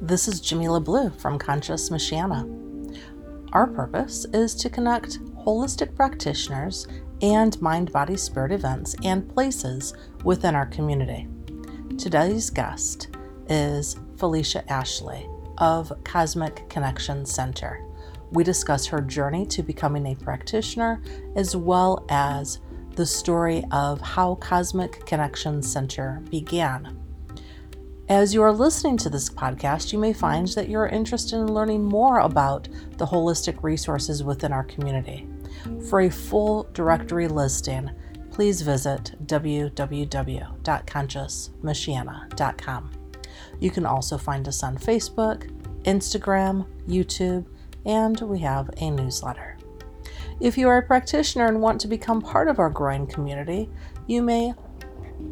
This is Jamila Blue from Conscious Michiana. Our purpose is to connect holistic practitioners and mind body spirit events and places within our community. Today's guest is Felicia Ashley of Cosmic Connection Center. We discuss her journey to becoming a practitioner as well as the story of how Cosmic Connection Center began. As you are listening to this podcast, you may find that you're interested in learning more about the holistic resources within our community. For a full directory listing, please visit www.consciousmichiana.com. You can also find us on Facebook, Instagram, YouTube, and we have a newsletter. If you are a practitioner and want to become part of our growing community, you may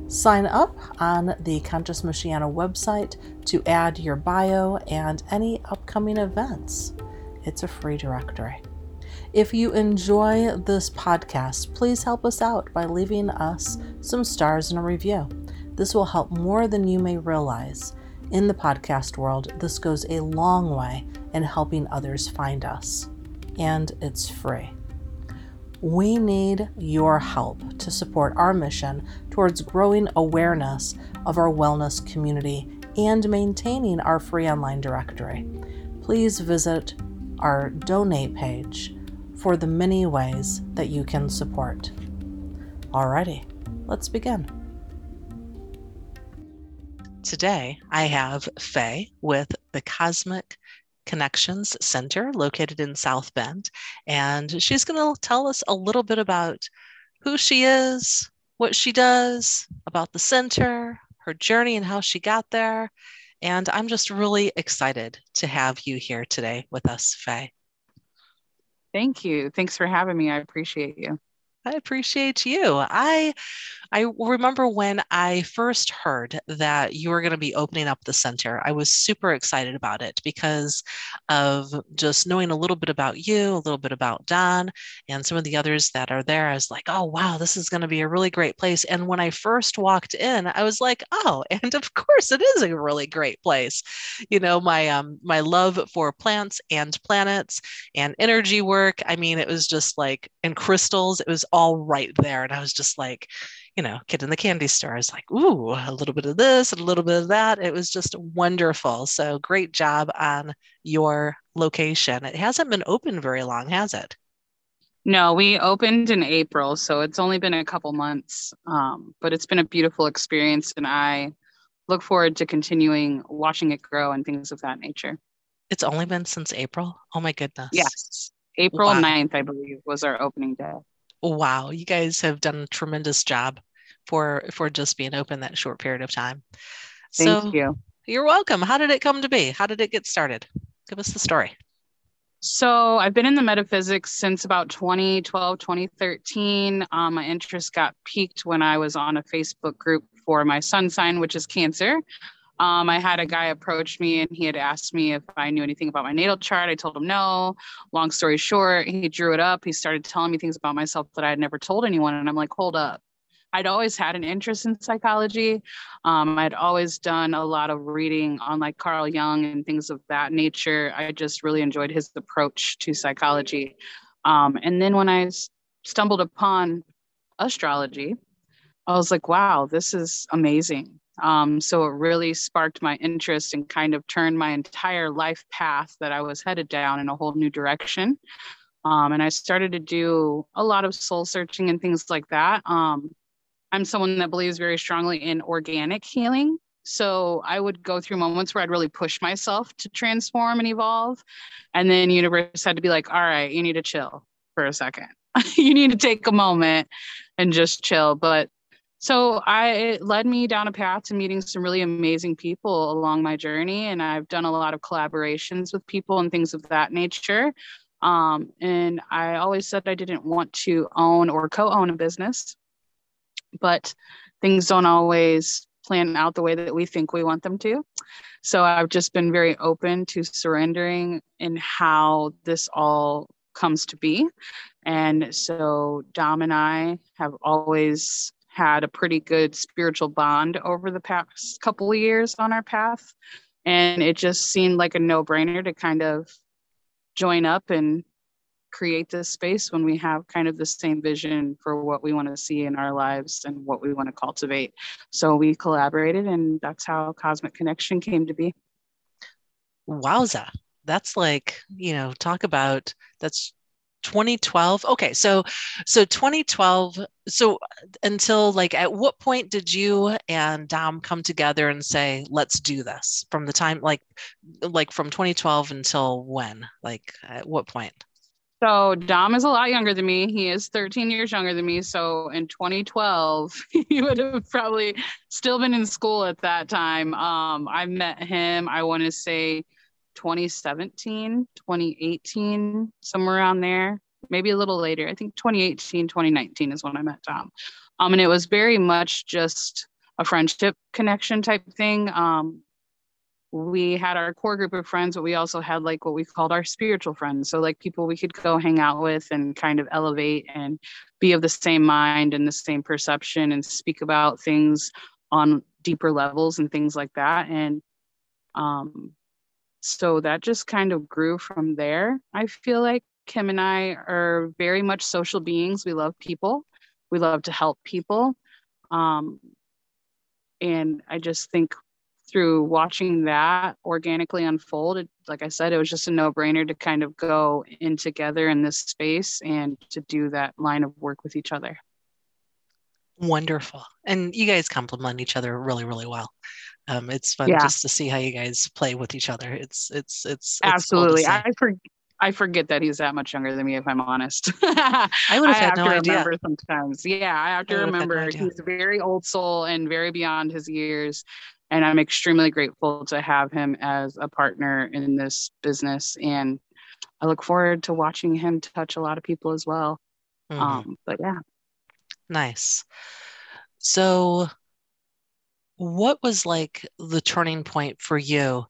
Sign up on the Conscious Michiana website to add your bio and any upcoming events. It's a free directory. If you enjoy this podcast, please help us out by leaving us some stars and a review. This will help more than you may realize. In the podcast world, this goes a long way in helping others find us, and it's free. We need your help to support our mission towards growing awareness of our wellness community and maintaining our free online directory. Please visit our donate page for the many ways that you can support. Alrighty, let's begin. Today, I have Faye with the Cosmic Connections Center located in South Bend. And she's going to tell us a little bit about who she is, what she does, about the center, her journey, and how she got there. And I'm just really excited to have you here today with us, Faye. Thank you. Thanks for having me. I appreciate you. I appreciate you. I I remember when I first heard that you were going to be opening up the center. I was super excited about it because of just knowing a little bit about you, a little bit about Dom, and some of the others that are there. I was like, oh wow, this is going to be a really great place. And when I first walked in, I was like, oh, and of course it is a really great place. You know, my um my love for plants and planets and energy work. I mean, it was just like and crystals. It was all right there. And I was just like, you know, kid in the candy store. I was like, ooh, a little bit of this and a little bit of that. It was just wonderful. So great job on your location. It hasn't been open very long, has it? No, we opened in April, so it's only been a couple months, um, but it's been a beautiful experience, and I look forward to continuing watching it grow and things of that nature. It's only been since April. Oh my goodness. Yes. April wow. 9th, I believe, was our opening day. Wow, you guys have done a tremendous job for for just being open that short period of time. Thank so, you. You're welcome. How did it come to be? How did it get started? Give us the story. So I've been in the metaphysics since about 2012, 2013. Um, my interest got piqued when I was on a Facebook group for my sun sign, which is Cancer. Um, I had a guy approach me and he had asked me if I knew anything about my natal chart. I told him no. Long story short, he drew it up. He started telling me things about myself that I had never told anyone. And I'm like, hold up. I'd always had an interest in psychology. Um, I'd always done a lot of reading on like Carl Jung and things of that nature. I just really enjoyed his approach to psychology. Um, and then when I stumbled upon astrology, I was like, wow, this is amazing. Um, so it really sparked my interest and kind of turned my entire life path that I was headed down in a whole new direction. Um, and I started to do a lot of soul searching and things like that. Um, I'm someone that believes very strongly in organic healing. So I would go through moments where I'd really push myself to transform and evolve. And then universe had to be like, all right, you need to chill for a second. you need to take a moment and just chill. But so I it led me down a path to meeting some really amazing people along my journey, and I've done a lot of collaborations with people and things of that nature. Um, and I always said I didn't want to own or co-own a business, but things don't always plan out the way that we think we want them to. So I've just been very open to surrendering in how this all comes to be. And so Dom and I have always had a pretty good spiritual bond over the past couple of years on our path. And it just seemed like a no brainer to kind of join up and create this space when we have kind of the same vision for what we want to see in our lives and what we want to cultivate. So we collaborated, and that's how Cosmic Connection came to be. Wowza. That's like, you know, talk about that's 2012 okay so so 2012 so until like at what point did you and dom come together and say let's do this from the time like like from 2012 until when like at what point so Dom is a lot younger than me. He is 13 years younger than me. So in 2012, he would have probably still been in school at that time. Um, I met him, I want to say 2017, 2018, somewhere around there, maybe a little later. I think 2018, 2019 is when I met Dom. Um, and it was very much just a friendship connection type thing. Um, we had our core group of friends, but we also had like what we called our spiritual friends. So like people we could go hang out with and kind of elevate and be of the same mind and the same perception and speak about things on deeper levels and things like that. And um, so that just kind of grew from there. I feel like Kim and I are very much social beings. We love people. We love to help people. Um, and I just think through watching that organically unfold, it, like I said, it was just a no brainer to kind of go in together in this space and to do that line of work with each other. Wonderful. And you guys complement each other really, really well. Um, it's fun yeah. just to see how you guys play with each other. It's, it's, it's, it's absolutely. Cool I, for, I forget that he's that much younger than me, if I'm honest. I would have had no idea. Sometimes, yeah, I have to I remember no he's a very old soul and very beyond his years, and I'm extremely grateful to have him as a partner in this business. And I look forward to watching him touch a lot of people as well. Mm-hmm. Um, but yeah, nice. So, what was like the turning point for you?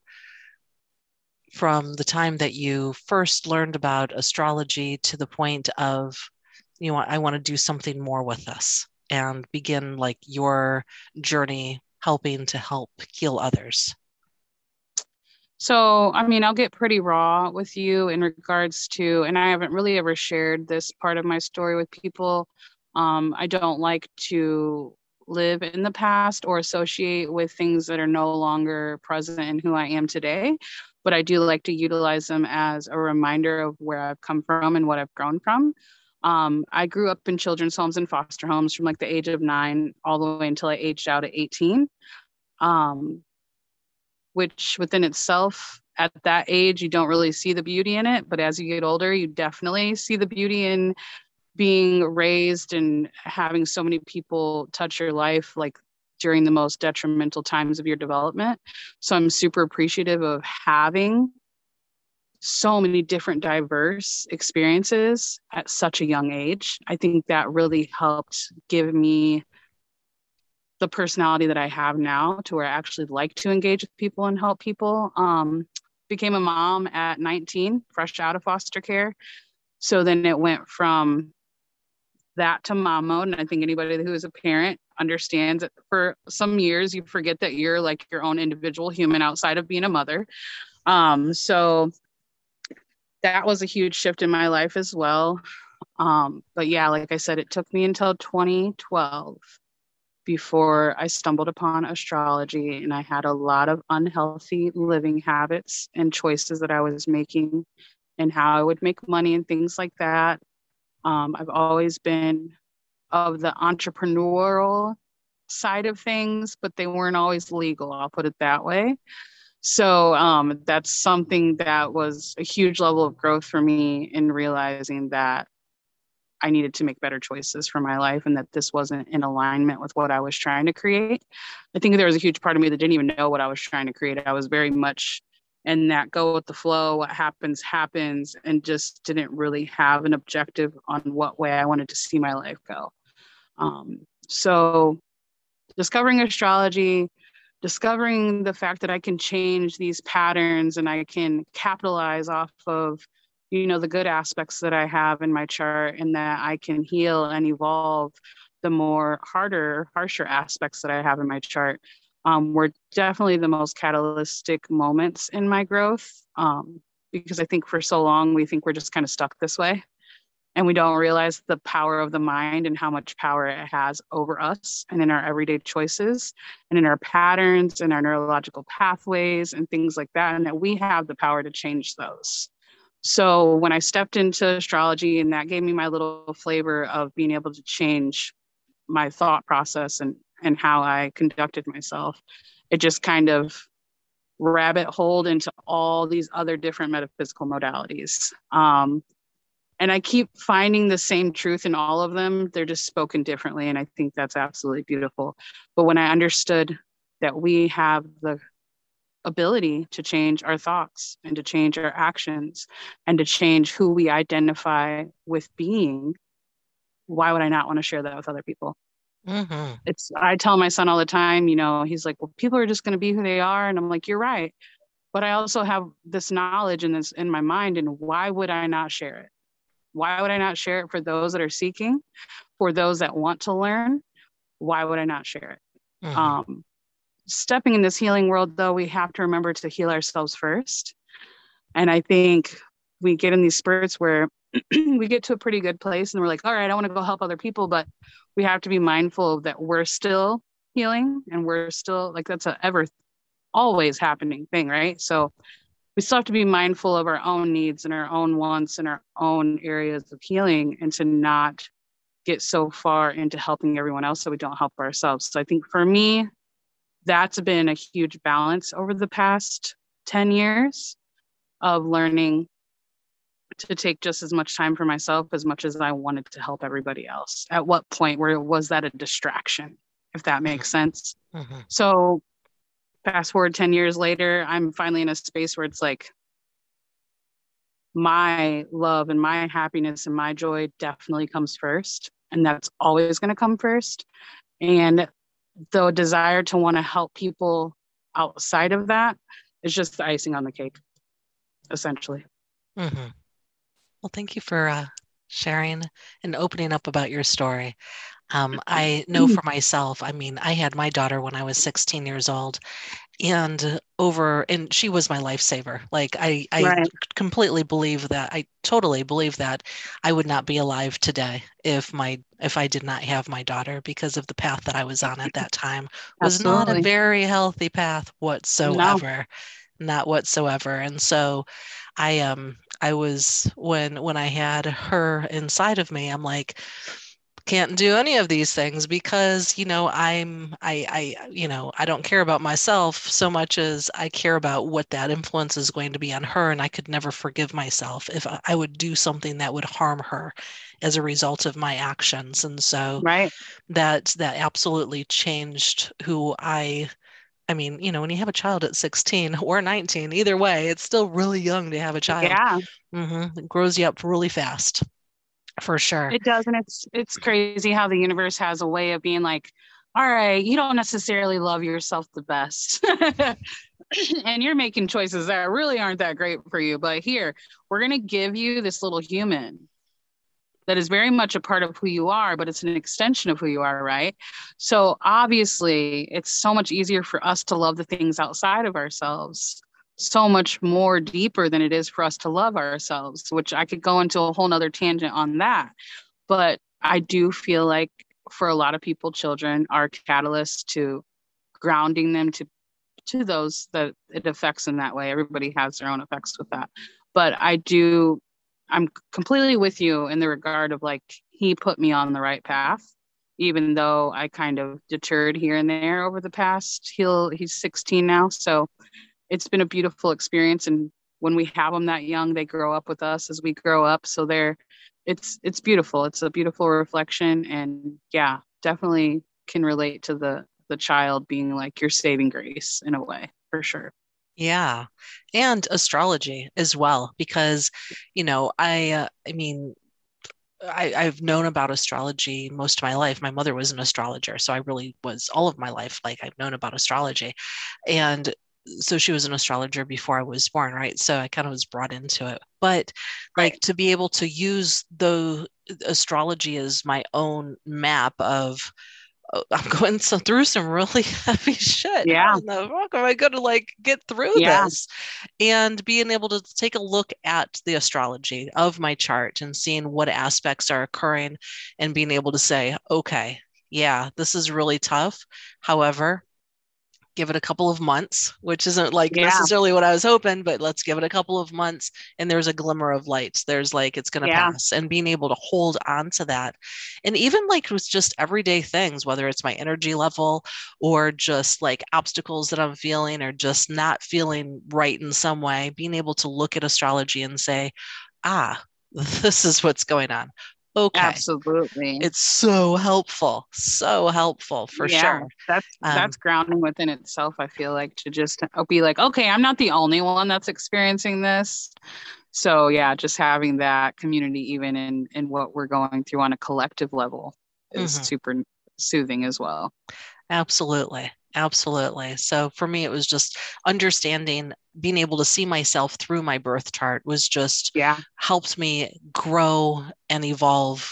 From the time that you first learned about astrology to the point of you know i want to do something more with this and begin like your journey helping to help heal others? So i mean i'll get pretty raw with you in regards to and i haven't really ever shared this part of my story with people. Um, i don't like to live in the past or associate with things that are no longer present in who I am today but I do like to utilize them as a reminder of where I've come from and what I've grown from. Um, I grew up in children's homes and foster homes from like the age of nine all the way until I aged out at 18. Um, which within itself, at that age, you don't really see the beauty in it. But as you get older, you definitely see the beauty in being raised and having so many people touch your life like during the most detrimental times of your development. So I'm super appreciative of having so many different diverse experiences at such a young age. I think that really helped give me the personality that I have now to where I actually like to engage with people and help people. Um, became a mom at 19, fresh out of foster care. So then it went from that to mom mode. And I think anybody who is a parent understands that for some years you forget that you're like your own individual human outside of being a mother. Um, so that was a huge shift in my life as well. Um, but yeah, like I said, it took me until 2012 before I stumbled upon astrology and I had a lot of unhealthy living habits and choices that I was making and how I would make money and things like that. Um, I've always been of the entrepreneurial side of things, but they weren't always legal. I'll put it that way. So um, that's something that was a huge level of growth for me in realizing that I needed to make better choices for my life and that this wasn't in alignment with what I was trying to create. I think there was a huge part of me that didn't even know what I was trying to create. I was very much in that go with the flow, what happens, happens, and just didn't really have an objective on what way I wanted to see my life go. Um, so, discovering astrology, discovering the fact that I can change these patterns and I can capitalize off of, you know, the good aspects that I have in my chart and that I can heal and evolve the more harder, harsher aspects that I have in my chart. Um, were definitely the most catalytic moments in my growth um, because I think for so long we think we're just kind of stuck this way and we don't realize the power of the mind and how much power it has over us and in our everyday choices and in our patterns and our neurological pathways and things like that and that we have the power to change those. So when i stepped into astrology and that gave me my little flavor of being able to change my thought process and and how i conducted myself it just kind of rabbit holed into all these other different metaphysical modalities um, and I keep finding the same truth in all of them. They're just spoken differently. And I think that's absolutely beautiful. But when I understood that we have the ability to change our thoughts and to change our actions and to change who we identify with being, why would I not want to share that with other people? Mm-hmm. It's I tell my son all the time, you know, he's like, well, people are just going to be who they are, and I'm like, you're right, but I also have this knowledge and this in my mind, and why would I not share it? Why would I not share it for those that are seeking, for those that want to learn? Why would I not share it? Mm-hmm. Um, stepping in this healing world, though, we have to remember to heal ourselves first. And I think we get in these spurts where we get to a pretty good place and we're like, all right, I want to go help other people, but we have to be mindful that we're still healing and we're still like that's a ever always happening thing, right? So we still have to be mindful of our own needs and our own wants and our own areas of healing and to not get so far into helping everyone else so we don't help ourselves. So I think for me, that's been a huge balance over the past 10 years of learning to take just as much time for myself as much as I wanted to help everybody else. At what point where was that a distraction, if that makes sense? Mm-hmm. So fast forward 10 years later, I'm finally in a space where it's like my love and my happiness and my joy definitely comes first. And that's always going to come first. And the desire to want to help people outside of that is just the icing on the cake, essentially. Mm-hmm. Well, thank you for uh, sharing and opening up about your story. Um, I know for myself, I mean, I had my daughter when I was 16 years old and over, and she was my lifesaver. Like I, I right. completely believe that I totally believe that I would not be alive today if my, if I did not have my daughter because of the path that I was on at that time was Absolutely. not a very healthy path whatsoever. No. Not whatsoever. And so I, um, I was when when I had her inside of me, I'm like, can't do any of these things because you know i'm i i you know i don't care about myself so much as i care about what that influence is going to be on her and i could never forgive myself if i would do something that would harm her as a result of my actions. And so right. that that absolutely changed who i I mean, you know, when you have a child at 16 or 19, either way, it's still really young to have a child. Yeah. Mm-hmm. It grows you up really fast for sure it does and it's it's crazy how the universe has a way of being like all right you don't necessarily love yourself the best and you're making choices that really aren't that great for you but here we're going to give you this little human that is very much a part of who you are but it's an extension of who you are right so obviously it's so much easier for us to love the things outside of ourselves so much more deeper than it is for us to love ourselves, which I could go into a whole nother tangent on that. But I do feel like for a lot of people, children are catalysts to grounding them to to those that it affects in that way. Everybody has their own effects with that. But I do I'm completely with you in the regard of like he put me on the right path even though I kind of deterred here and there over the past he'll he's 16 now. So it's been a beautiful experience. And when we have them that young they grow up with us as we grow up. So they're it's it's beautiful. It's a beautiful reflection. And yeah definitely can relate to the the child being like your saving grace in a way for sure yeah and astrology as well because you know i uh, i mean I, I've known about astrology most of my life. My mother was an astrologer, so I really was all of my life like I've known about astrology. And so she was an astrologer before I was born, right? So I kind of was brought into it. But like right. to be able to use the astrology as my own map of Oh, I'm going so through some really heavy shit. Yeah. How the fuck am I going to like get through Yeah. this? And being able to take a look at the astrology of my chart and seeing what aspects are occurring and being able to say, okay, yeah, this is really tough. However, give it a couple of months, which isn't like Yeah. necessarily what I was hoping, but let's give it a couple of months and there's a glimmer of light. There's like it's going to Yeah. pass and being able to hold on to that. And even like with just everyday things, whether it's my energy level or just like obstacles that I'm feeling or just not feeling right in some way, being able to look at astrology and say, ah, this is what's going on. Okay. Absolutely. It's so helpful. So helpful for Yeah, sure. That's Um, that's grounding within itself. I feel like to just be like, okay, I'm not the only one that's experiencing this. So yeah, just having that community, even in in what we're going through on a collective level, is Mhm. super soothing as well. Absolutely. Absolutely. So for me, it was just understanding, being able to see myself through my birth chart was just Yeah, helped me grow and evolve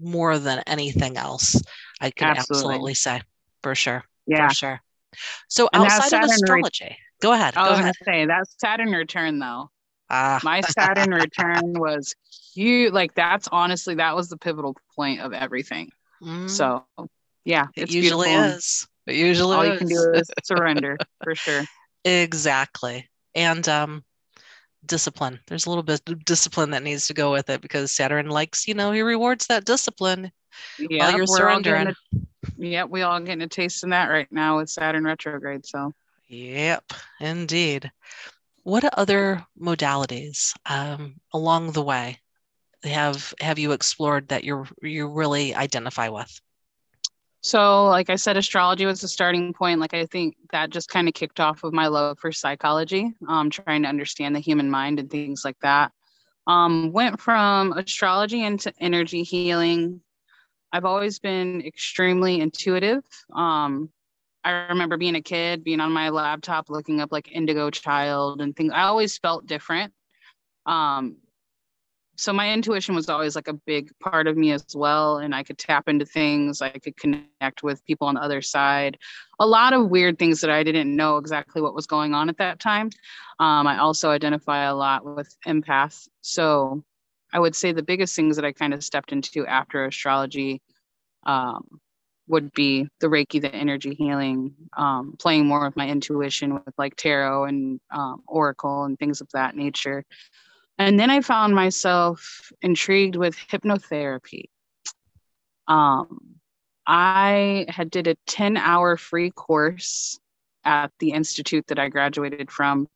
more than anything else. I can Absolutely. absolutely, say for sure. yeah. For sure. So And outside of Saturn re- astrology, go ahead. I Go was ahead. gonna say that Saturn return though. Ah, My Saturn return was huge. Like that's honestly that was the pivotal point of everything. mm, So yeah, it it's usually beautiful. is. It usually All is. you can do is surrender for sure. Exactly. And um discipline. There's a little bit of discipline that needs to go with it because Saturn likes, you know, he rewards that discipline Yeah, while you're surrendering. yeah, we all getting a taste in that right now with Saturn retrograde. So Yep, indeed. What other modalities um, along the way have have you explored that you're you really identify with? So, like I said, astrology was the starting point. Like, I think that just kind of kicked off of my love for psychology, um, trying to understand the human mind and things like that. Um, went from astrology into energy healing. I've always been extremely intuitive. Um, I remember being a kid, being on my laptop, looking up like Indigo Child and things. I always felt different. Um, so my intuition was always like a big part of me as well and i could tap into things i could connect with people on the other side. A lot of weird things that i didn't know exactly what was going on at that time. Um, i also identify a lot with empath. So i would say the biggest things that i kind of stepped into after astrology um, would be the reiki the energy healing um, playing more with my intuition with like tarot and um, oracle and things of that nature and then I found myself intrigued with hypnotherapy. Um, I had did a 10 hour free course at the institute that I graduated from.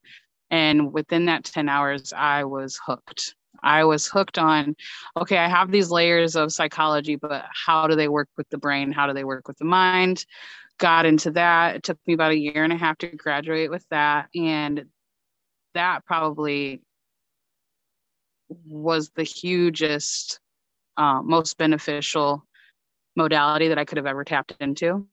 And within that 10 hours, I was hooked. I was hooked on, okay, I have these layers of psychology, but how do they work with the brain? How do they work with the mind? Got into that. It took me about a year and a half to graduate with that. And that probably was the hugest, uh, most beneficial modality that I could have ever tapped into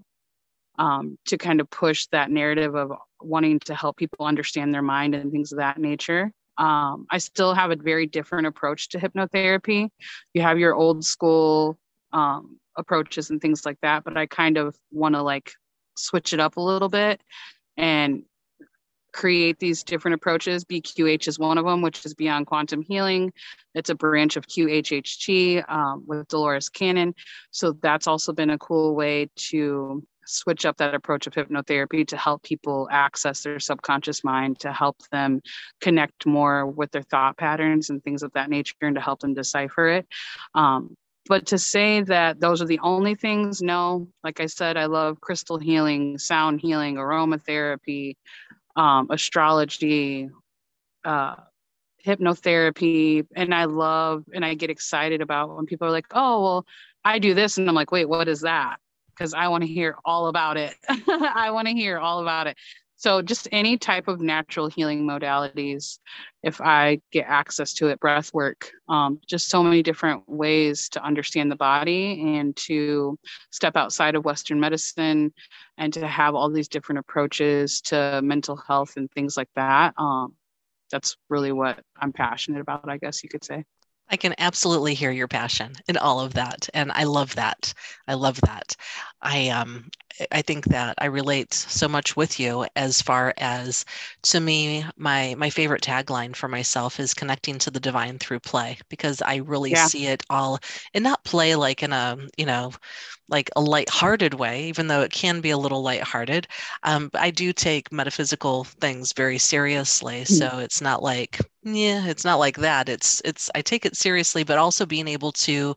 um, to kind of push that narrative of wanting to help people understand their mind and things of that nature. Um, I still have a very different approach to hypnotherapy. You have your old school um, approaches and things like that, but I kind of want to like switch it up a little bit and create these different approaches. BQH is one of them, which is Beyond Quantum Healing. It's a branch of QHHT um, with Dolores Cannon. So that's also been a cool way to switch up that approach of hypnotherapy to help people access their subconscious mind, to help them connect more with their thought patterns and things of that nature, and to help them decipher it. Um, but to say that those are the only things, no. Like I said, I love crystal healing, sound healing, aromatherapy, um, astrology, uh, hypnotherapy. And I love and I get excited about when people are like, oh, well, I do this. And I'm like, wait, what is that? Because I want to hear all about it. I want to hear all about it. So, just any type of natural healing modalities, if I get access to it, breath work, um, just so many different ways to understand the body and to step outside of Western medicine and to have all these different approaches to mental health and things like that. Um, that's really what I'm passionate about, I guess you could say. I can absolutely hear your passion in all of that. And I love that. I love that. I um I think that I relate so much with you as far as to me, my my favorite tagline for myself is connecting to the divine through play because I really yeah. see it all and not play like in a, you know, like a light-hearted way, even though it can be a little light-hearted. Um, I do take metaphysical things very seriously. Mm-hmm. So it's not like, yeah, it's not like that. It's it's I take it seriously, but also being able to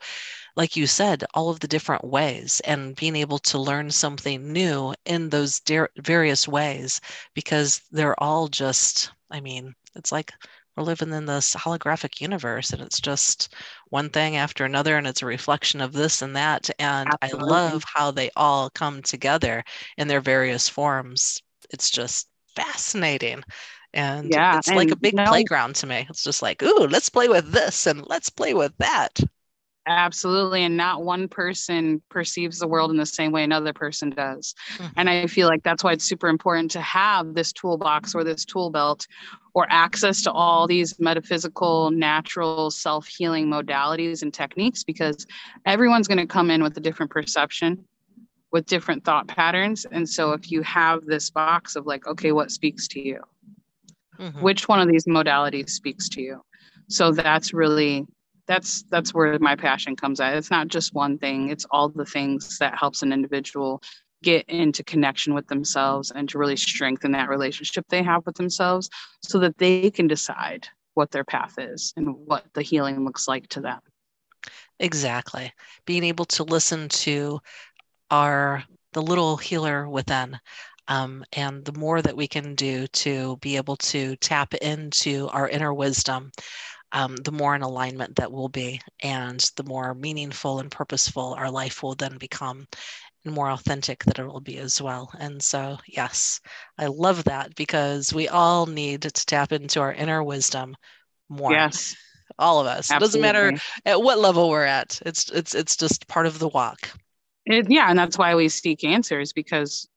like you said, all of the different ways and being able to learn something new in those de- various ways because they're all just, I mean, it's like we're living in this holographic universe and it's just one thing after another and it's a reflection of this and that. And Absolutely. I love how they all come together in their various forms. It's just fascinating. And yeah, it's and like a big playground to me. It's just like, ooh, let's play with this and let's play with that. Absolutely. And not one person perceives the world in the same way another person does. Mm-hmm. And I feel like that's why it's super important to have this toolbox or this tool belt or access to all these metaphysical, natural, self healing modalities and techniques because everyone's going to come in with a different perception, with different thought patterns. And so if you have this box of like, okay, what speaks to you? Mm-hmm. Which one of these modalities speaks to you? So that's really that's that's where my passion comes at. It's not just one thing it's all the things that helps an individual get into connection with themselves and to really strengthen that relationship they have with themselves so that they can decide what their path is and what the healing looks like to them. Exactly. Being able to listen to our the little healer within um, and the more that we can do to be able to tap into our inner wisdom um, the more in alignment that we'll be, and the more meaningful and purposeful our life will then become, and more authentic that it will be as well. And so, yes, I love that because we all need to tap into our inner wisdom more. Yes. All of us. Absolutely. It doesn't matter at what level we're at. It's it's it's just part of the walk. It, yeah, and that's why we seek answers because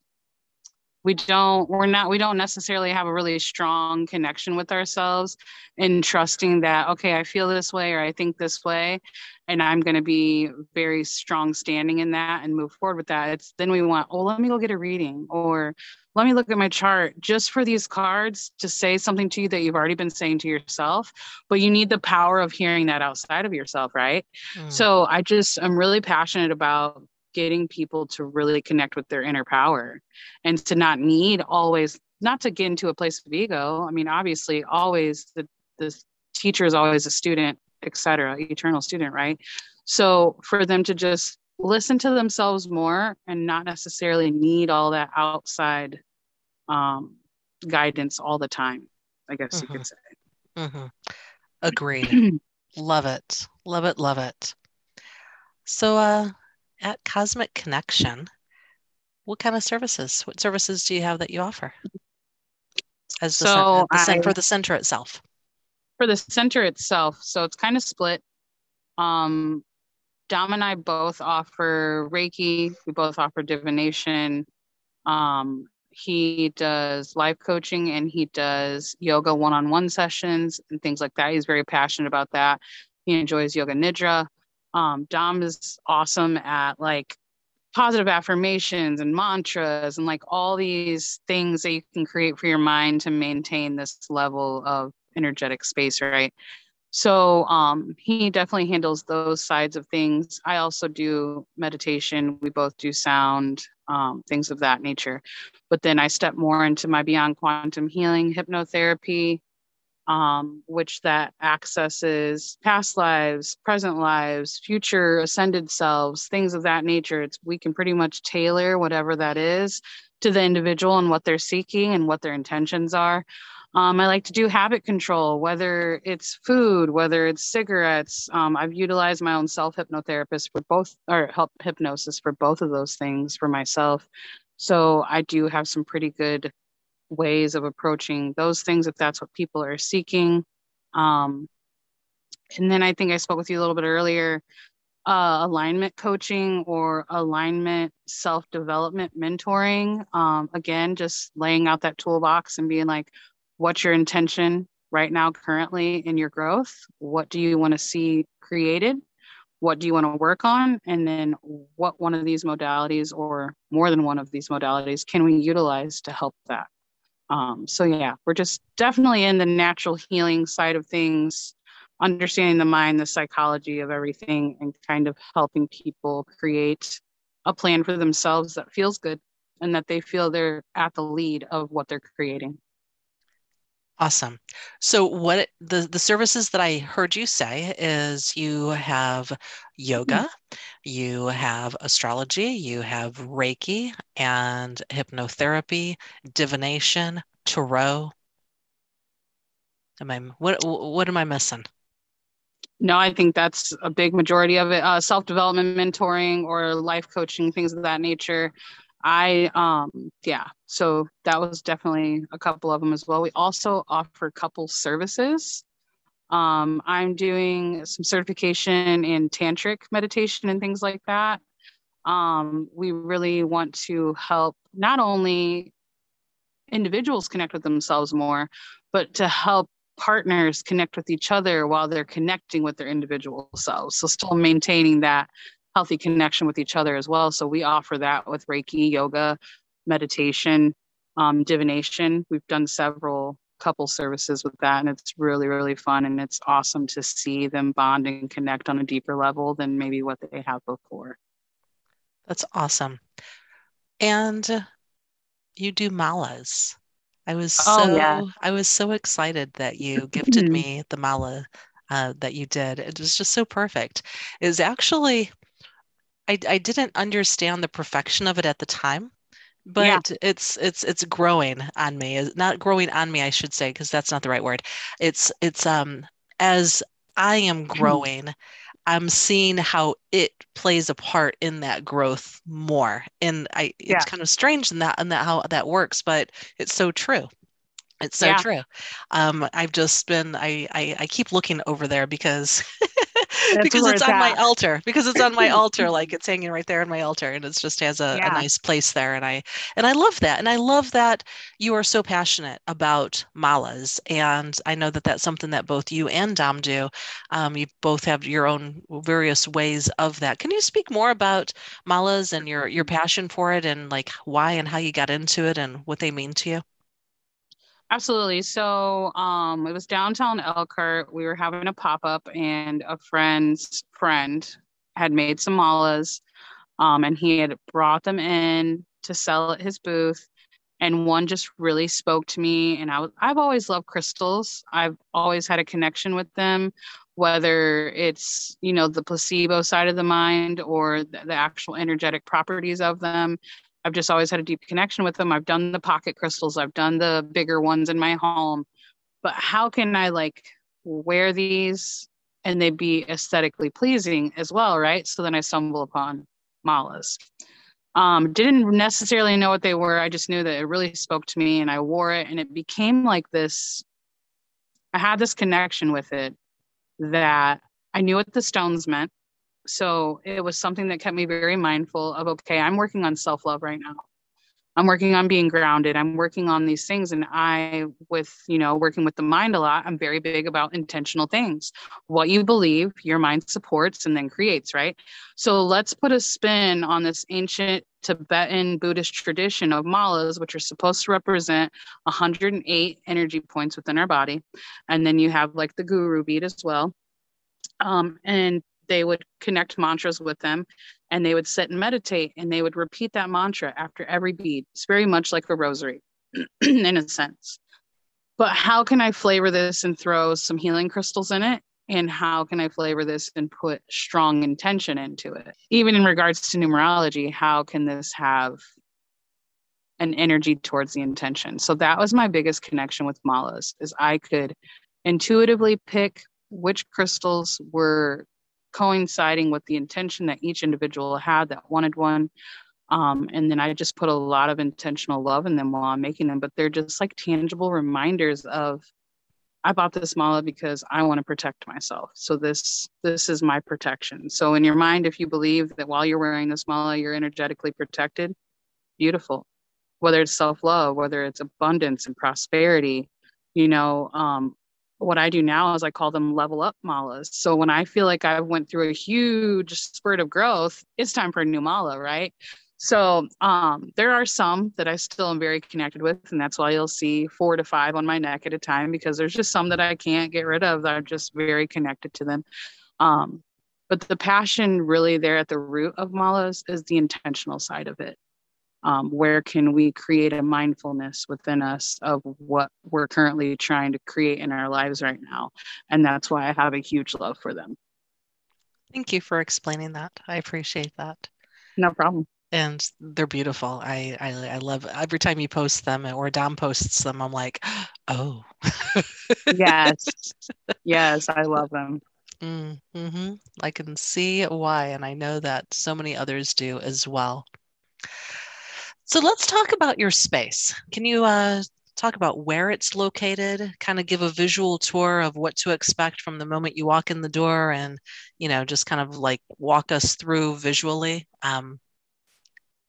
we don't we're not we don't necessarily have a really strong connection with ourselves and trusting that okay i feel this way or i think this way and i'm going to be very strong standing in that and move forward with that it's then we want oh let me go get a reading or let me look at my chart just for these cards to say something to you that you've already been saying to yourself but you need the power of hearing that outside of yourself right mm. so i just i'm really passionate about getting people to really connect with their inner power and to not need always not to get into a place of ego i mean obviously always the, the teacher is always a student etc eternal student right so for them to just listen to themselves more and not necessarily need all that outside um, guidance all the time i guess mm-hmm. you could mm-hmm. say mm-hmm. agreed love it love it love it so uh at Cosmic Connection, what kind of services? What services do you have that you offer? As the, so center, the, I, for the center itself. For the center itself, so it's kind of split. Um, Dom and I both offer Reiki. We both offer divination. Um, he does life coaching and he does yoga one-on-one sessions and things like that. He's very passionate about that. He enjoys yoga nidra. Um, Dom is awesome at like positive affirmations and mantras and like all these things that you can create for your mind to maintain this level of energetic space, right? So um, he definitely handles those sides of things. I also do meditation. We both do sound, um, things of that nature. But then I step more into my beyond quantum healing hypnotherapy um, which that accesses past lives, present lives, future ascended selves, things of that nature. It's we can pretty much tailor whatever that is to the individual and what they're seeking and what their intentions are. Um, I like to do habit control, whether it's food, whether it's cigarettes. Um, I've utilized my own self hypnotherapist for both, or help hypnosis for both of those things for myself. So I do have some pretty good ways of approaching those things if that's what people are seeking. Um, and then I think I spoke with you a little bit earlier uh, alignment coaching or alignment self development mentoring. Um, again, just laying out that toolbox and being like, what's your intention? right now, currently in your growth? What do you want to see created? What do you want to work on? And then what one of these modalities or more than one of these modalities can we utilize to help that? Um, so, yeah, we're just definitely in the natural healing side of things, understanding the mind, the psychology of everything, and kind of helping people create a plan for themselves that feels good and that they feel they're at the lead of what they're creating. Awesome. So what the the services that I heard you say is you have yoga, mm-hmm. you have astrology, you have Reiki and hypnotherapy, divination, tarot. Am I what what am I missing? No, I think that's a big majority of it. Uh, self development, mentoring, or life coaching, things of that nature. I um yeah, so that was definitely a couple of them as well. We also offer couple services. Um, I'm doing some certification in tantric meditation and things like that. Um, we really want to help not only individuals connect with themselves more, but to help partners connect with each other while they're connecting with their individual selves. So still maintaining that healthy connection with each other as well. So we offer that with Reiki, yoga, meditation, um, divination. We've done several couple services with that, and it's really, really fun. And it's awesome to see them bond and connect on a deeper level than maybe what they have before. That's awesome. And you do malas. I was oh, so yeah. I was so excited that you gifted me the mala uh, that you did. It was just so perfect. It was actually I, I didn't understand the perfection of it at the time but yeah. it's it's it's growing on me. Not growing on me i should say because that's not the right word. It's it's um as i am growing i'm seeing how it plays a part in that growth more. And i yeah. it's kind of strange in that and that how that works but it's so true it's so yeah. true. Um, I've just been I, I, I keep looking over there because because it's, it's on my altar because it's on my altar like it's hanging right there on my altar and it just has a, yeah. a, nice place there and I and I love that and I love that you are so passionate about malas and I know that that's something that both you and Dom do. Um, you both have your own various ways of that. Can you speak more about malas and your your passion for it and like why and how you got into it and what they mean to you? Absolutely. So um, it was downtown Elkhart. We were having a pop up, and a friend's friend had made some malas, um, and he had brought them in to sell at his booth. And one just really spoke to me. And I was, I've always loved crystals. I've always had a connection with them, whether it's you know the placebo side of the mind or the, the actual energetic properties of them I've just always had a deep connection with them. I've done the pocket crystals, I've done the bigger ones in my home. But how can I like wear these and they be aesthetically pleasing as well, right? So then I stumble upon malas. Um, didn't necessarily know what they were. I just knew that it really spoke to me and I wore it and it became like this. I had this connection with it that I knew what the stones meant so it was something that kept me very mindful of okay i'm working on self-love right now. I'm working on being grounded. I'm working on these things. And i with you know working with the mind a lot i'm very big about intentional things. What you believe your mind supports and then creates right? So let's put a spin on this ancient tibetan buddhist tradition of malas which are supposed to represent 108 energy points within our body. And then you have like the guru bead as well. Um, and they would connect mantras with them and they would sit and meditate and they would repeat that mantra after every bead. It's very much like a rosary in a sense. But how can I flavor this and throw some healing crystals in it? And how can I flavor this and put strong intention into it? Even in regards to numerology, how can this have an energy towards the intention? So that was my biggest connection with malas is I could intuitively pick which crystals were coinciding with the intention that each individual had that wanted one. Um, and then I just put a lot of intentional love in them while I'm making them, but they're just like tangible reminders of I bought this mala because I want to protect myself. So this this is my protection. So in your mind, if you believe that while you're wearing this mala, you're energetically protected, beautiful. Whether it's self-love, whether it's abundance and prosperity, you know, um, what I do now is I call them level up malas. So when I feel like I went through a huge spurt of growth, it's time for a new mala, right? So um, there are some that I still am very connected with, and that's why you'll see four to five on my neck at a time because there's just some that I can't get rid of. I'm just very connected to them. Um, but the passion really there at the root of malas is the intentional side of it um, where can we create a mindfulness within us of what we're currently trying to create in our lives right now? And that's why i have a huge love for them. Thank you for explaining that. I appreciate that. No problem. And they're beautiful. I, I i love every time you post them or dom posts them i'm like oh. Yes. Yes i love them. Mm-hmm. i can see why and i know that so many others do as well so let's talk about your space. Can you uh, talk about where it's located, kind of give a visual tour of what to expect from the moment you walk in the door and, you know, just kind of like walk us through visually? Um,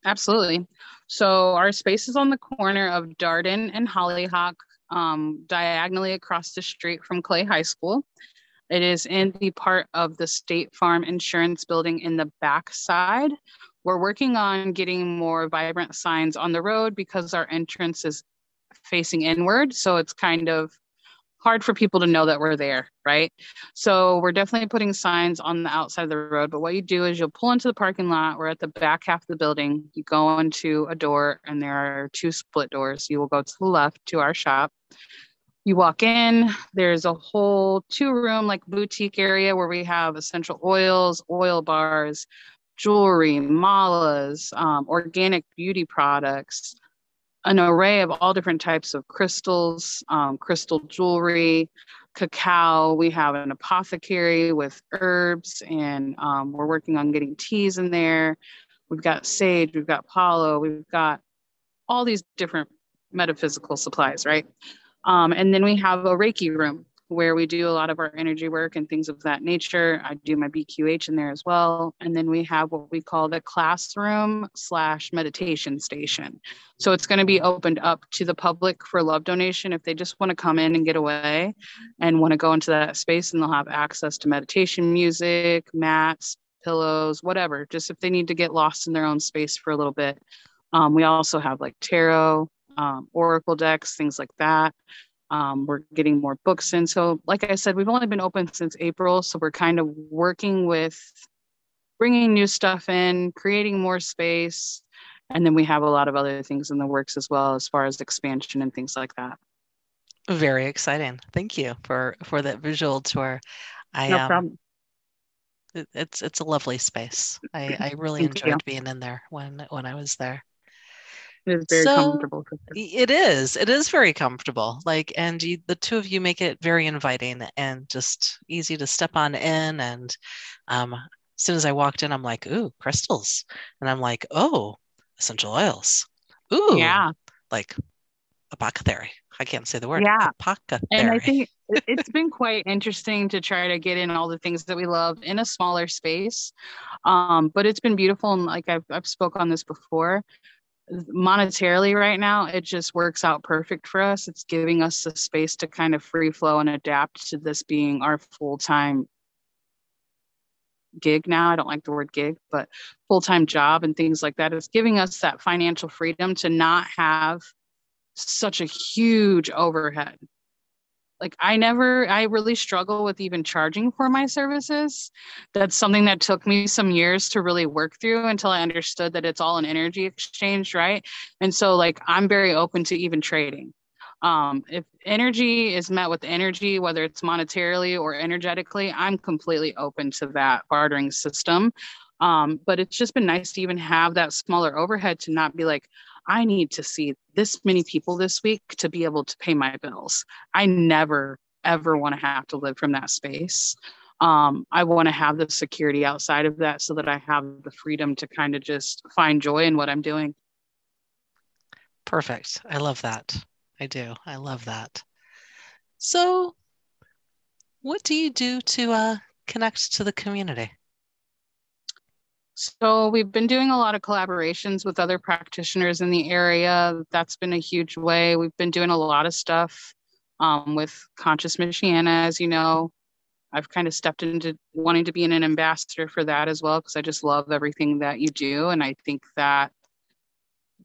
Absolutely. So our space is on the corner of Darden and Hollyhock, um, diagonally across the street from Clay High School. It is in the part of the State Farm Insurance Building in the back side. We're working on getting more vibrant signs on the road because our entrance is facing inward. So it's kind of hard for people to know that we're there, right? So we're definitely putting signs on the outside of the road. But what you do is you'll pull into the parking lot. We're at the back half of the building. You go into a door, and there are two split doors. You will go to the left to our shop. You walk in, there's a whole two room, like boutique area where we have essential oils, oil bars, jewelry, malas, um, organic beauty products, an array of all different types of crystals, um, crystal jewelry, cacao. We have an apothecary with herbs, and um, we're working on getting teas in there. We've got sage, we've got palo, we've got all these different metaphysical supplies, right? Um, and then we have a Reiki room where we do a lot of our energy work and things of that nature. I do my BQH in there as well. And then we have what we call the classroom slash meditation station. So it's going to be opened up to the public for love donation if they just want to come in and get away and want to go into that space and they'll have access to meditation music, mats, pillows, whatever, just if they need to get lost in their own space for a little bit. Um, we also have like tarot, um, oracle decks, things like that. Um, we're getting more books in. So, like I said, we've only been open since April. So, we're kind of working with bringing new stuff in, creating more space. And then we have a lot of other things in the works as well, as far as expansion and things like that. Very exciting. Thank you for for that visual tour. I, no um, problem. It, it's it's a lovely space. I, I really enjoyed you. being in there when when I was there. It is very so, comfortable. It is. It is very comfortable. Like, and you, the two of you make it very inviting and just easy to step on in. And um, as soon as I walked in, I'm like, ooh, crystals, and I'm like, oh, essential oils. Ooh, yeah, like apothecary. I can't say the word. Yeah, apothecary. And I think it's been quite interesting to try to get in all the things that we love in a smaller space. Um, but it's been beautiful, and like I've I've spoke on this before monetarily right now it just works out perfect for us. It's giving us the space to kind of free flow and adapt to this being our full-time gig now. I don't like the word gig but full-time job and things like that. It's giving us that financial freedom to not have such a huge overhead like i never i really struggle with even charging for my services. That's something that took me some years to really work through until i understood that it's all an energy exchange right? And so like i'm very open to even trading. Um, if energy is met with energy whether it's monetarily or energetically i'm completely open to that bartering system. Um, but it's just been nice to even have that smaller overhead to not be like I need to see this many people this week to be able to pay my bills. I never, ever want to have to live from that space. Um, I want to have the security outside of that so that I have the freedom to kind of just find joy in what I'm doing. Perfect. I love that. I do. I love that. So, what do you do to uh, connect to the community? So we've been doing a lot of collaborations with other practitioners in the area. That's been a huge way. We've been doing a lot of stuff um, with Conscious Michiana, as you know. I've kind of stepped into wanting to be an ambassador for that as well because I just love everything that you do. And I think that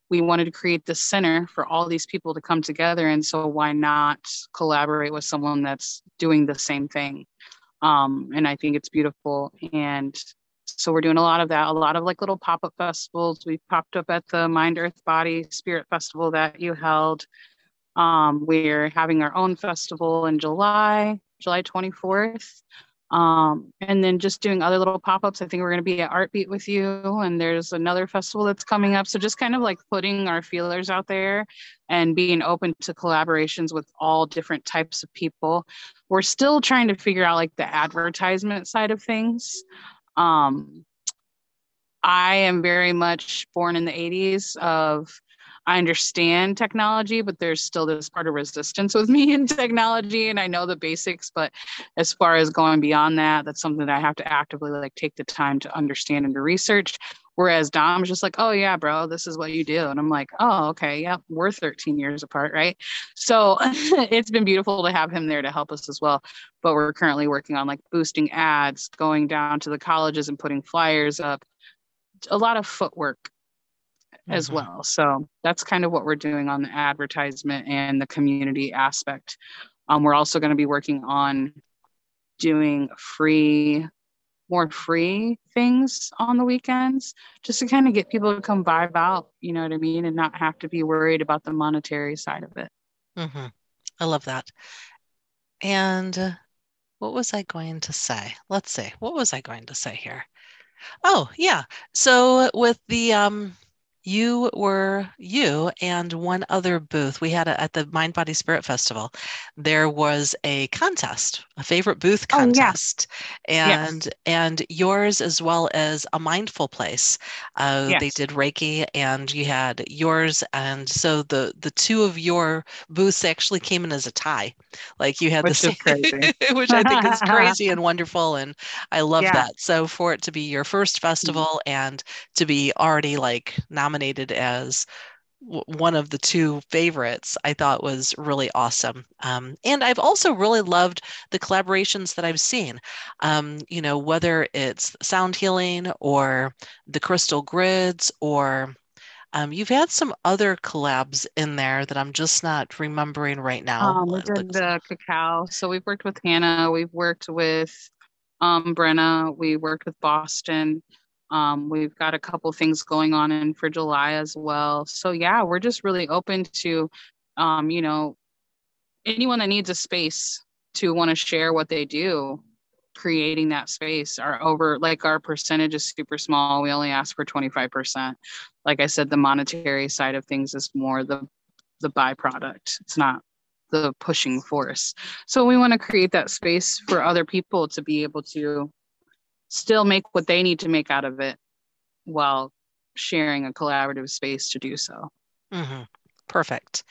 we wanted to create this center for all these people to come together. And so why not collaborate with someone that's doing the same thing? Um, and I think it's beautiful. And so we're doing a lot of that, a lot of like little pop-up festivals. We popped up at the Mind Earth Body Spirit Festival that you held. Um, we're having our own festival in July, July 24th. Um, and then just doing other little pop-ups. I think we're going to be at Art Beat with you, and there's another festival that's coming up. So just kind of like putting our feelers out there and being open to collaborations with all different types of people. We're still trying to figure out like the advertisement side of things. Um, I am very much born in the 80s of I understand technology, but there's still this part of resistance with me in technology. And I know the basics, but as far as going beyond that, that's something that I have to actively like take the time to understand and to research. Whereas Dom's just like, oh yeah, bro, this is what you do. And I'm like, oh, okay, yeah, we're 13 years apart, right? So it's been beautiful to have him there to help us as well. But we're currently working on like boosting ads, going down to the colleges and putting flyers up. A lot of footwork as mm-hmm. well. So that's kind of what we're doing on the advertisement and the community aspect. Um, we're also going to be working on doing free, more free things on the weekends just to kind of get people to come vibe out, you know what I mean? And not have to be worried about the monetary side of it. Mm-hmm. I love that. And uh, what was I going to say? Let's see. What was I going to say here? Oh, yeah. So with the um you were you and one other booth we had a, at the mind body spirit festival there was a contest a favorite booth contest oh, yeah. and yes. and yours as well as a mindful place uh, yes. they did reiki and you had yours and so the the two of your booths actually came in as a tie like you had which the same which i think is crazy and wonderful and i love yeah. that so for it to be your first mm-hmm. festival mm-hmm. and to be already like nominated nominated as one of the two favorites I thought was really awesome. Um, and I've also really loved the collaborations that I've seen. Um, you know, whether it's sound healing or the crystal grids or um, you've had some other collabs in there that I'm just not remembering right now. Um, we did the cacao. So we've worked with Hannah. We've worked with um, Brenna. We worked with Boston. Um, we've got a couple things going on in for July as well. So yeah, we're just really open to, um, you know, anyone that needs a space to want to share what they do, creating that space. Our over like our percentage is super small. We only ask for 25%. Like I said, the monetary side of things is more the the byproduct. It's not the pushing force. So we want to create that space for other people to be able to still make what they need to make out of it while sharing a collaborative space to do so. Mm-hmm. Perfect.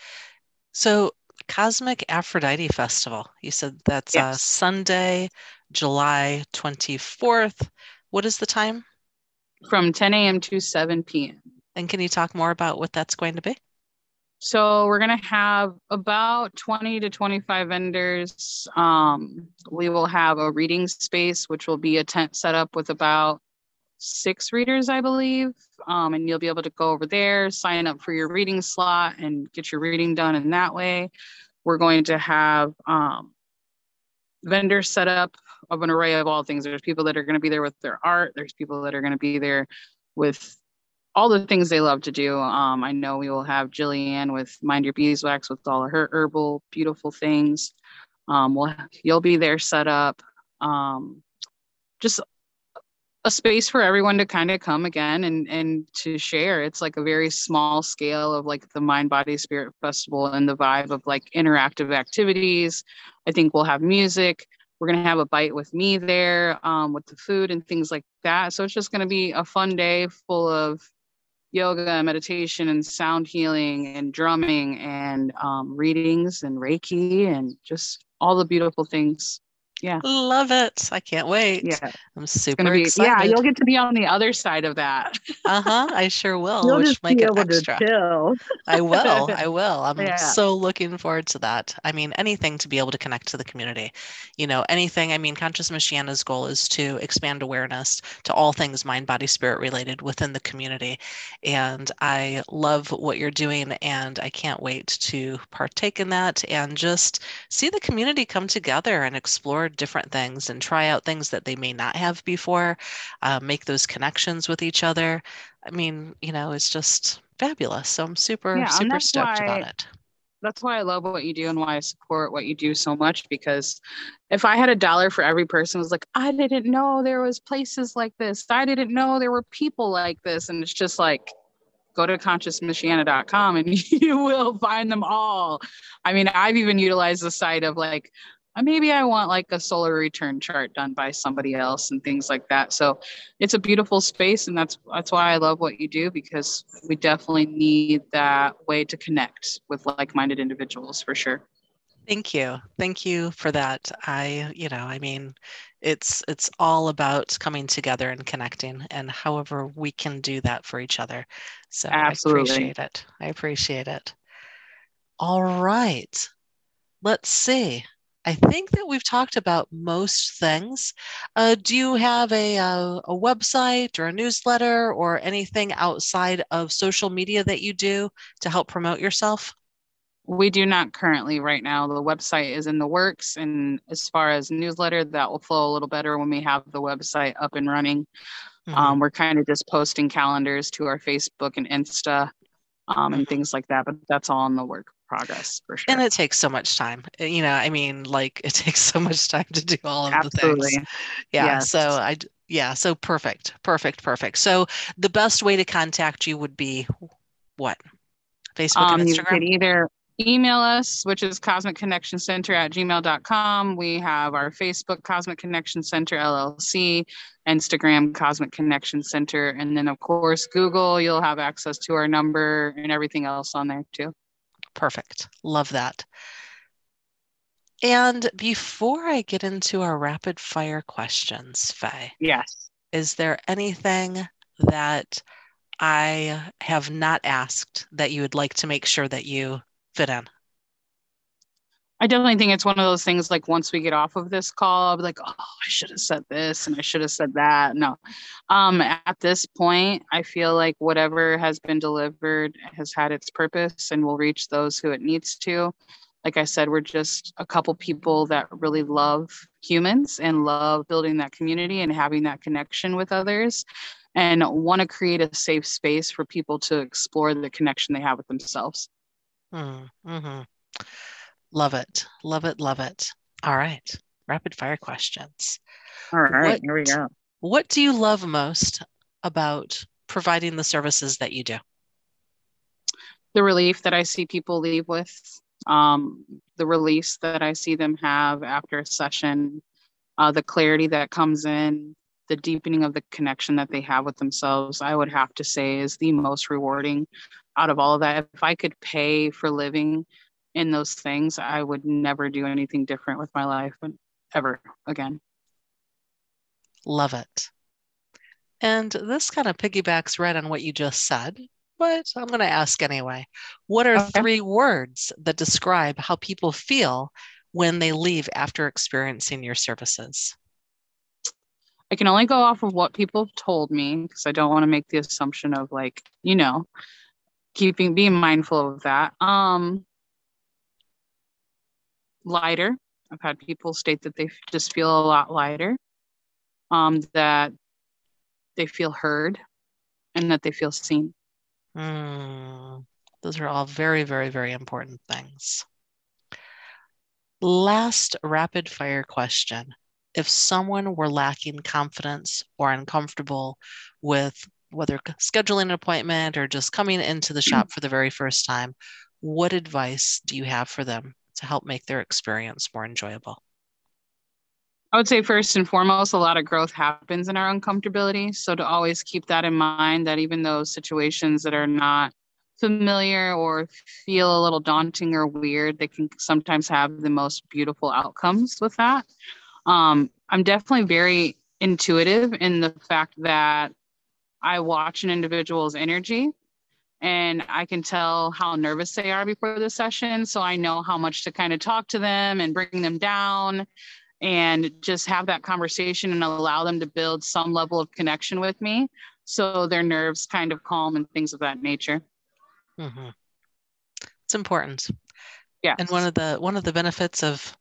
So, Cosmic Aphrodite Festival, you said that's uh, yes. uh, Sunday, July 24th. What is the time? From 10 a.m. to 7 p.m. And can you talk more about what that's going to be? So we're going to have about 20 to 25 vendors. Um, we will have a reading space, which will be a tent set up with about six readers, I believe. Um, and you'll be able to go over there, sign up for your reading slot, and get your reading done in that way. We're going to have um, vendors set up of an array of all things. There's people that are going to be there with their art. There's people that are going to be there with all the things they love to do. Um, I know we will have Jillian with Mind Your Beeswax with all her herbal, beautiful things. Um, we'll, you'll be there set up. Um, just a space for everyone to kind of come again and and to share. It's like a very small scale of like the Mind Body Spirit Festival and the vibe of like interactive activities. I think we'll have music. We're gonna have a bite with me there um, with the food and things like that. So it's just gonna be a fun day full of yoga, meditation, and sound healing, and drumming, and um, readings, and Reiki, and just all the beautiful things. Yeah. Love it. I can't wait. Yeah. I'm super Be, excited. yeah, you'll get to be on the other side of that. uh-huh. I sure will, You'll which make it extra. I will. I will. I'm Yeah. so looking forward to that. I mean, anything to be able to connect to the community. You know, anything. I mean, Conscious Michiana's goal is to expand awareness to all things mind, body, spirit related within the community. And I love what you're doing, and I can't wait to partake in that and just see the community come together and explore different things and try out things that they may not have before, uh, make those connections with each other. I mean, you know, it's just fabulous. So I'm super, Yeah, super stoked why- about it. That's why I love what you do and why I support what you do so much because if I had a dollar for every person was like, I didn't know there was places like this. I didn't know there were people like this. And it's just like, go to consciousmichiana.com and you will find them all. I mean, I've even utilized the site of like, Uh, maybe I want like a solar return chart done by somebody else and things like that. So it's a beautiful space, and that's that's why I love what you do because we definitely need that way to connect with like-minded individuals for sure. Thank you. Thank you for that. I, you know, I mean, it's it's all about coming together and connecting and however we can do that for each other. So Absolutely. I appreciate it. I appreciate it. All right. Let's see. I think that we've talked about most things. Uh, do you have a, uh, a website or a newsletter or anything outside of social media that you do to help promote yourself? We do not currently right now. The website is in the works, and as far as newsletter, that will flow a little better when we have the website up and running. Mhm. Um, we're kind of just posting calendars to our Facebook and Insta um, and Mhm. things like that, but that's all in the work progress for sure. and it takes so much time Uh, you know i mean like it takes so much time to do all of Absolutely. the things yeah Yes. so I, yeah so perfect perfect perfect so the best way to contact you would be what facebook Um, and you could instagram either email us, which is cosmic connection center at gmail.com. We have our Facebook Cosmic Connection Center LLC, Instagram Cosmic Connection Center, and then of course Google, you'll have access to our number and everything else on there too. perfect love that and before i get into our rapid fire questions faye Yes. is there anything that i have not asked that you would like to make sure that you fit in I definitely think it's one of those things like once we get off of this call, I'll be like, oh, I should have said this and I should have said that. No. Um, at this point, I feel like whatever has been delivered has had its purpose and will reach those who it needs to. Like I said, we're just a couple people that really love humans and love building that community and having that connection with others and want to create a safe space for people to explore the connection they have with themselves. Mm, hmm Love it. Love it. Love it. All right. Rapid fire questions. All right, What- here we go. What do you love most about providing the services that you do? the relief that I see people leave with, um, the release that I see them have after a session, uh, the clarity that comes in, the deepening of the connection that they have with themselves, I would have to say is the most rewarding out of all of that. If I could pay for living in those things, I would never do anything different with my life ever again. Love it. And this kind of piggybacks right on what you just said, but I'm going to ask anyway. What are Okay. three words that describe how people feel when they leave after experiencing your services? I can only go off of what people have told me because I don't want to make the assumption of like, you know, keeping being mindful of that. Um lighter. I've had people state that they just feel a lot lighter. Um that they feel heard and that they feel seen. Mm, those are all very, very, very important things. Last rapid fire question. If someone were lacking confidence or uncomfortable with whether scheduling an appointment or just coming into the shop for the very first time, what advice do you have for them to help make their experience more enjoyable? I would say first and foremost, a lot of growth happens in our uncomfortability. So to always keep that in mind that even those situations that are not familiar or feel a little daunting or weird, they can sometimes have the most beautiful outcomes with that. Um, I'm definitely very intuitive in the fact that I watch an individual's energy and I can tell how nervous they are before the session. So I know how much to kind of talk to them and bring them down and just have that conversation and allow them to build some level of connection with me so their nerves kind of calm and things of that nature. Mm-hmm. It's important. Yeah. And one of the one of the benefits of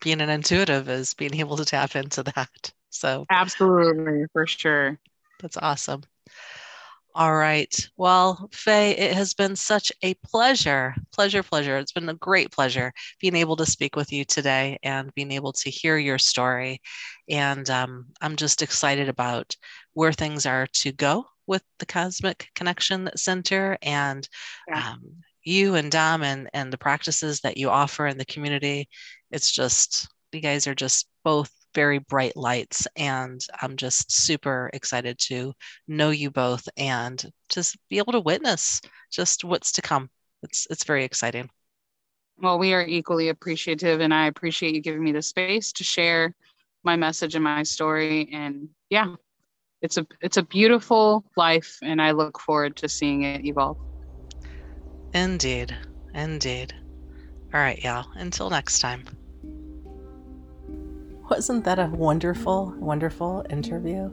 being an intuitive is being able to tap into that. So absolutely for sure. That's awesome. All right. Well, Faye, it has been such a pleasure, pleasure, pleasure. It's been a great pleasure being able to speak with you today and being able to hear your story. And um, I'm just excited about where things are to go with the Cosmic Connection Center and yeah. um, you and Dom and, and the practices that you offer in the community. It's just, you guys are just both very bright lights. And I'm just super excited to know you both and just be able to witness just what's to come. It's it's very exciting. Well, we are equally appreciative, and I appreciate you giving me the space to share my message and my story. And yeah, it's a it's a beautiful life, and I look forward to seeing it evolve. Indeed, indeed. All right, y'all. Until next time. Wasn't that a wonderful, wonderful interview?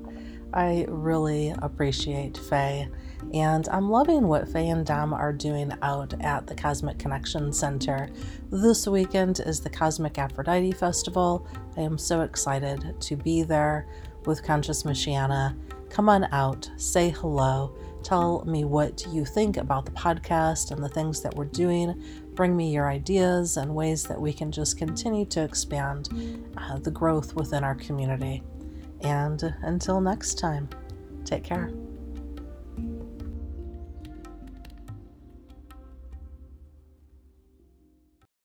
I really appreciate Faye, and I'm loving what Faye and Dom are doing out at the Cosmic Connection Center. This weekend is the Cosmic Aphrodite Festival. I am so excited to be there with Conscious Michiana. Come on out, say hello, tell me what you think about the podcast and the things that we're doing Bring me your ideas and ways that we can just continue to expand uh, the growth within our community. And until next time, take care.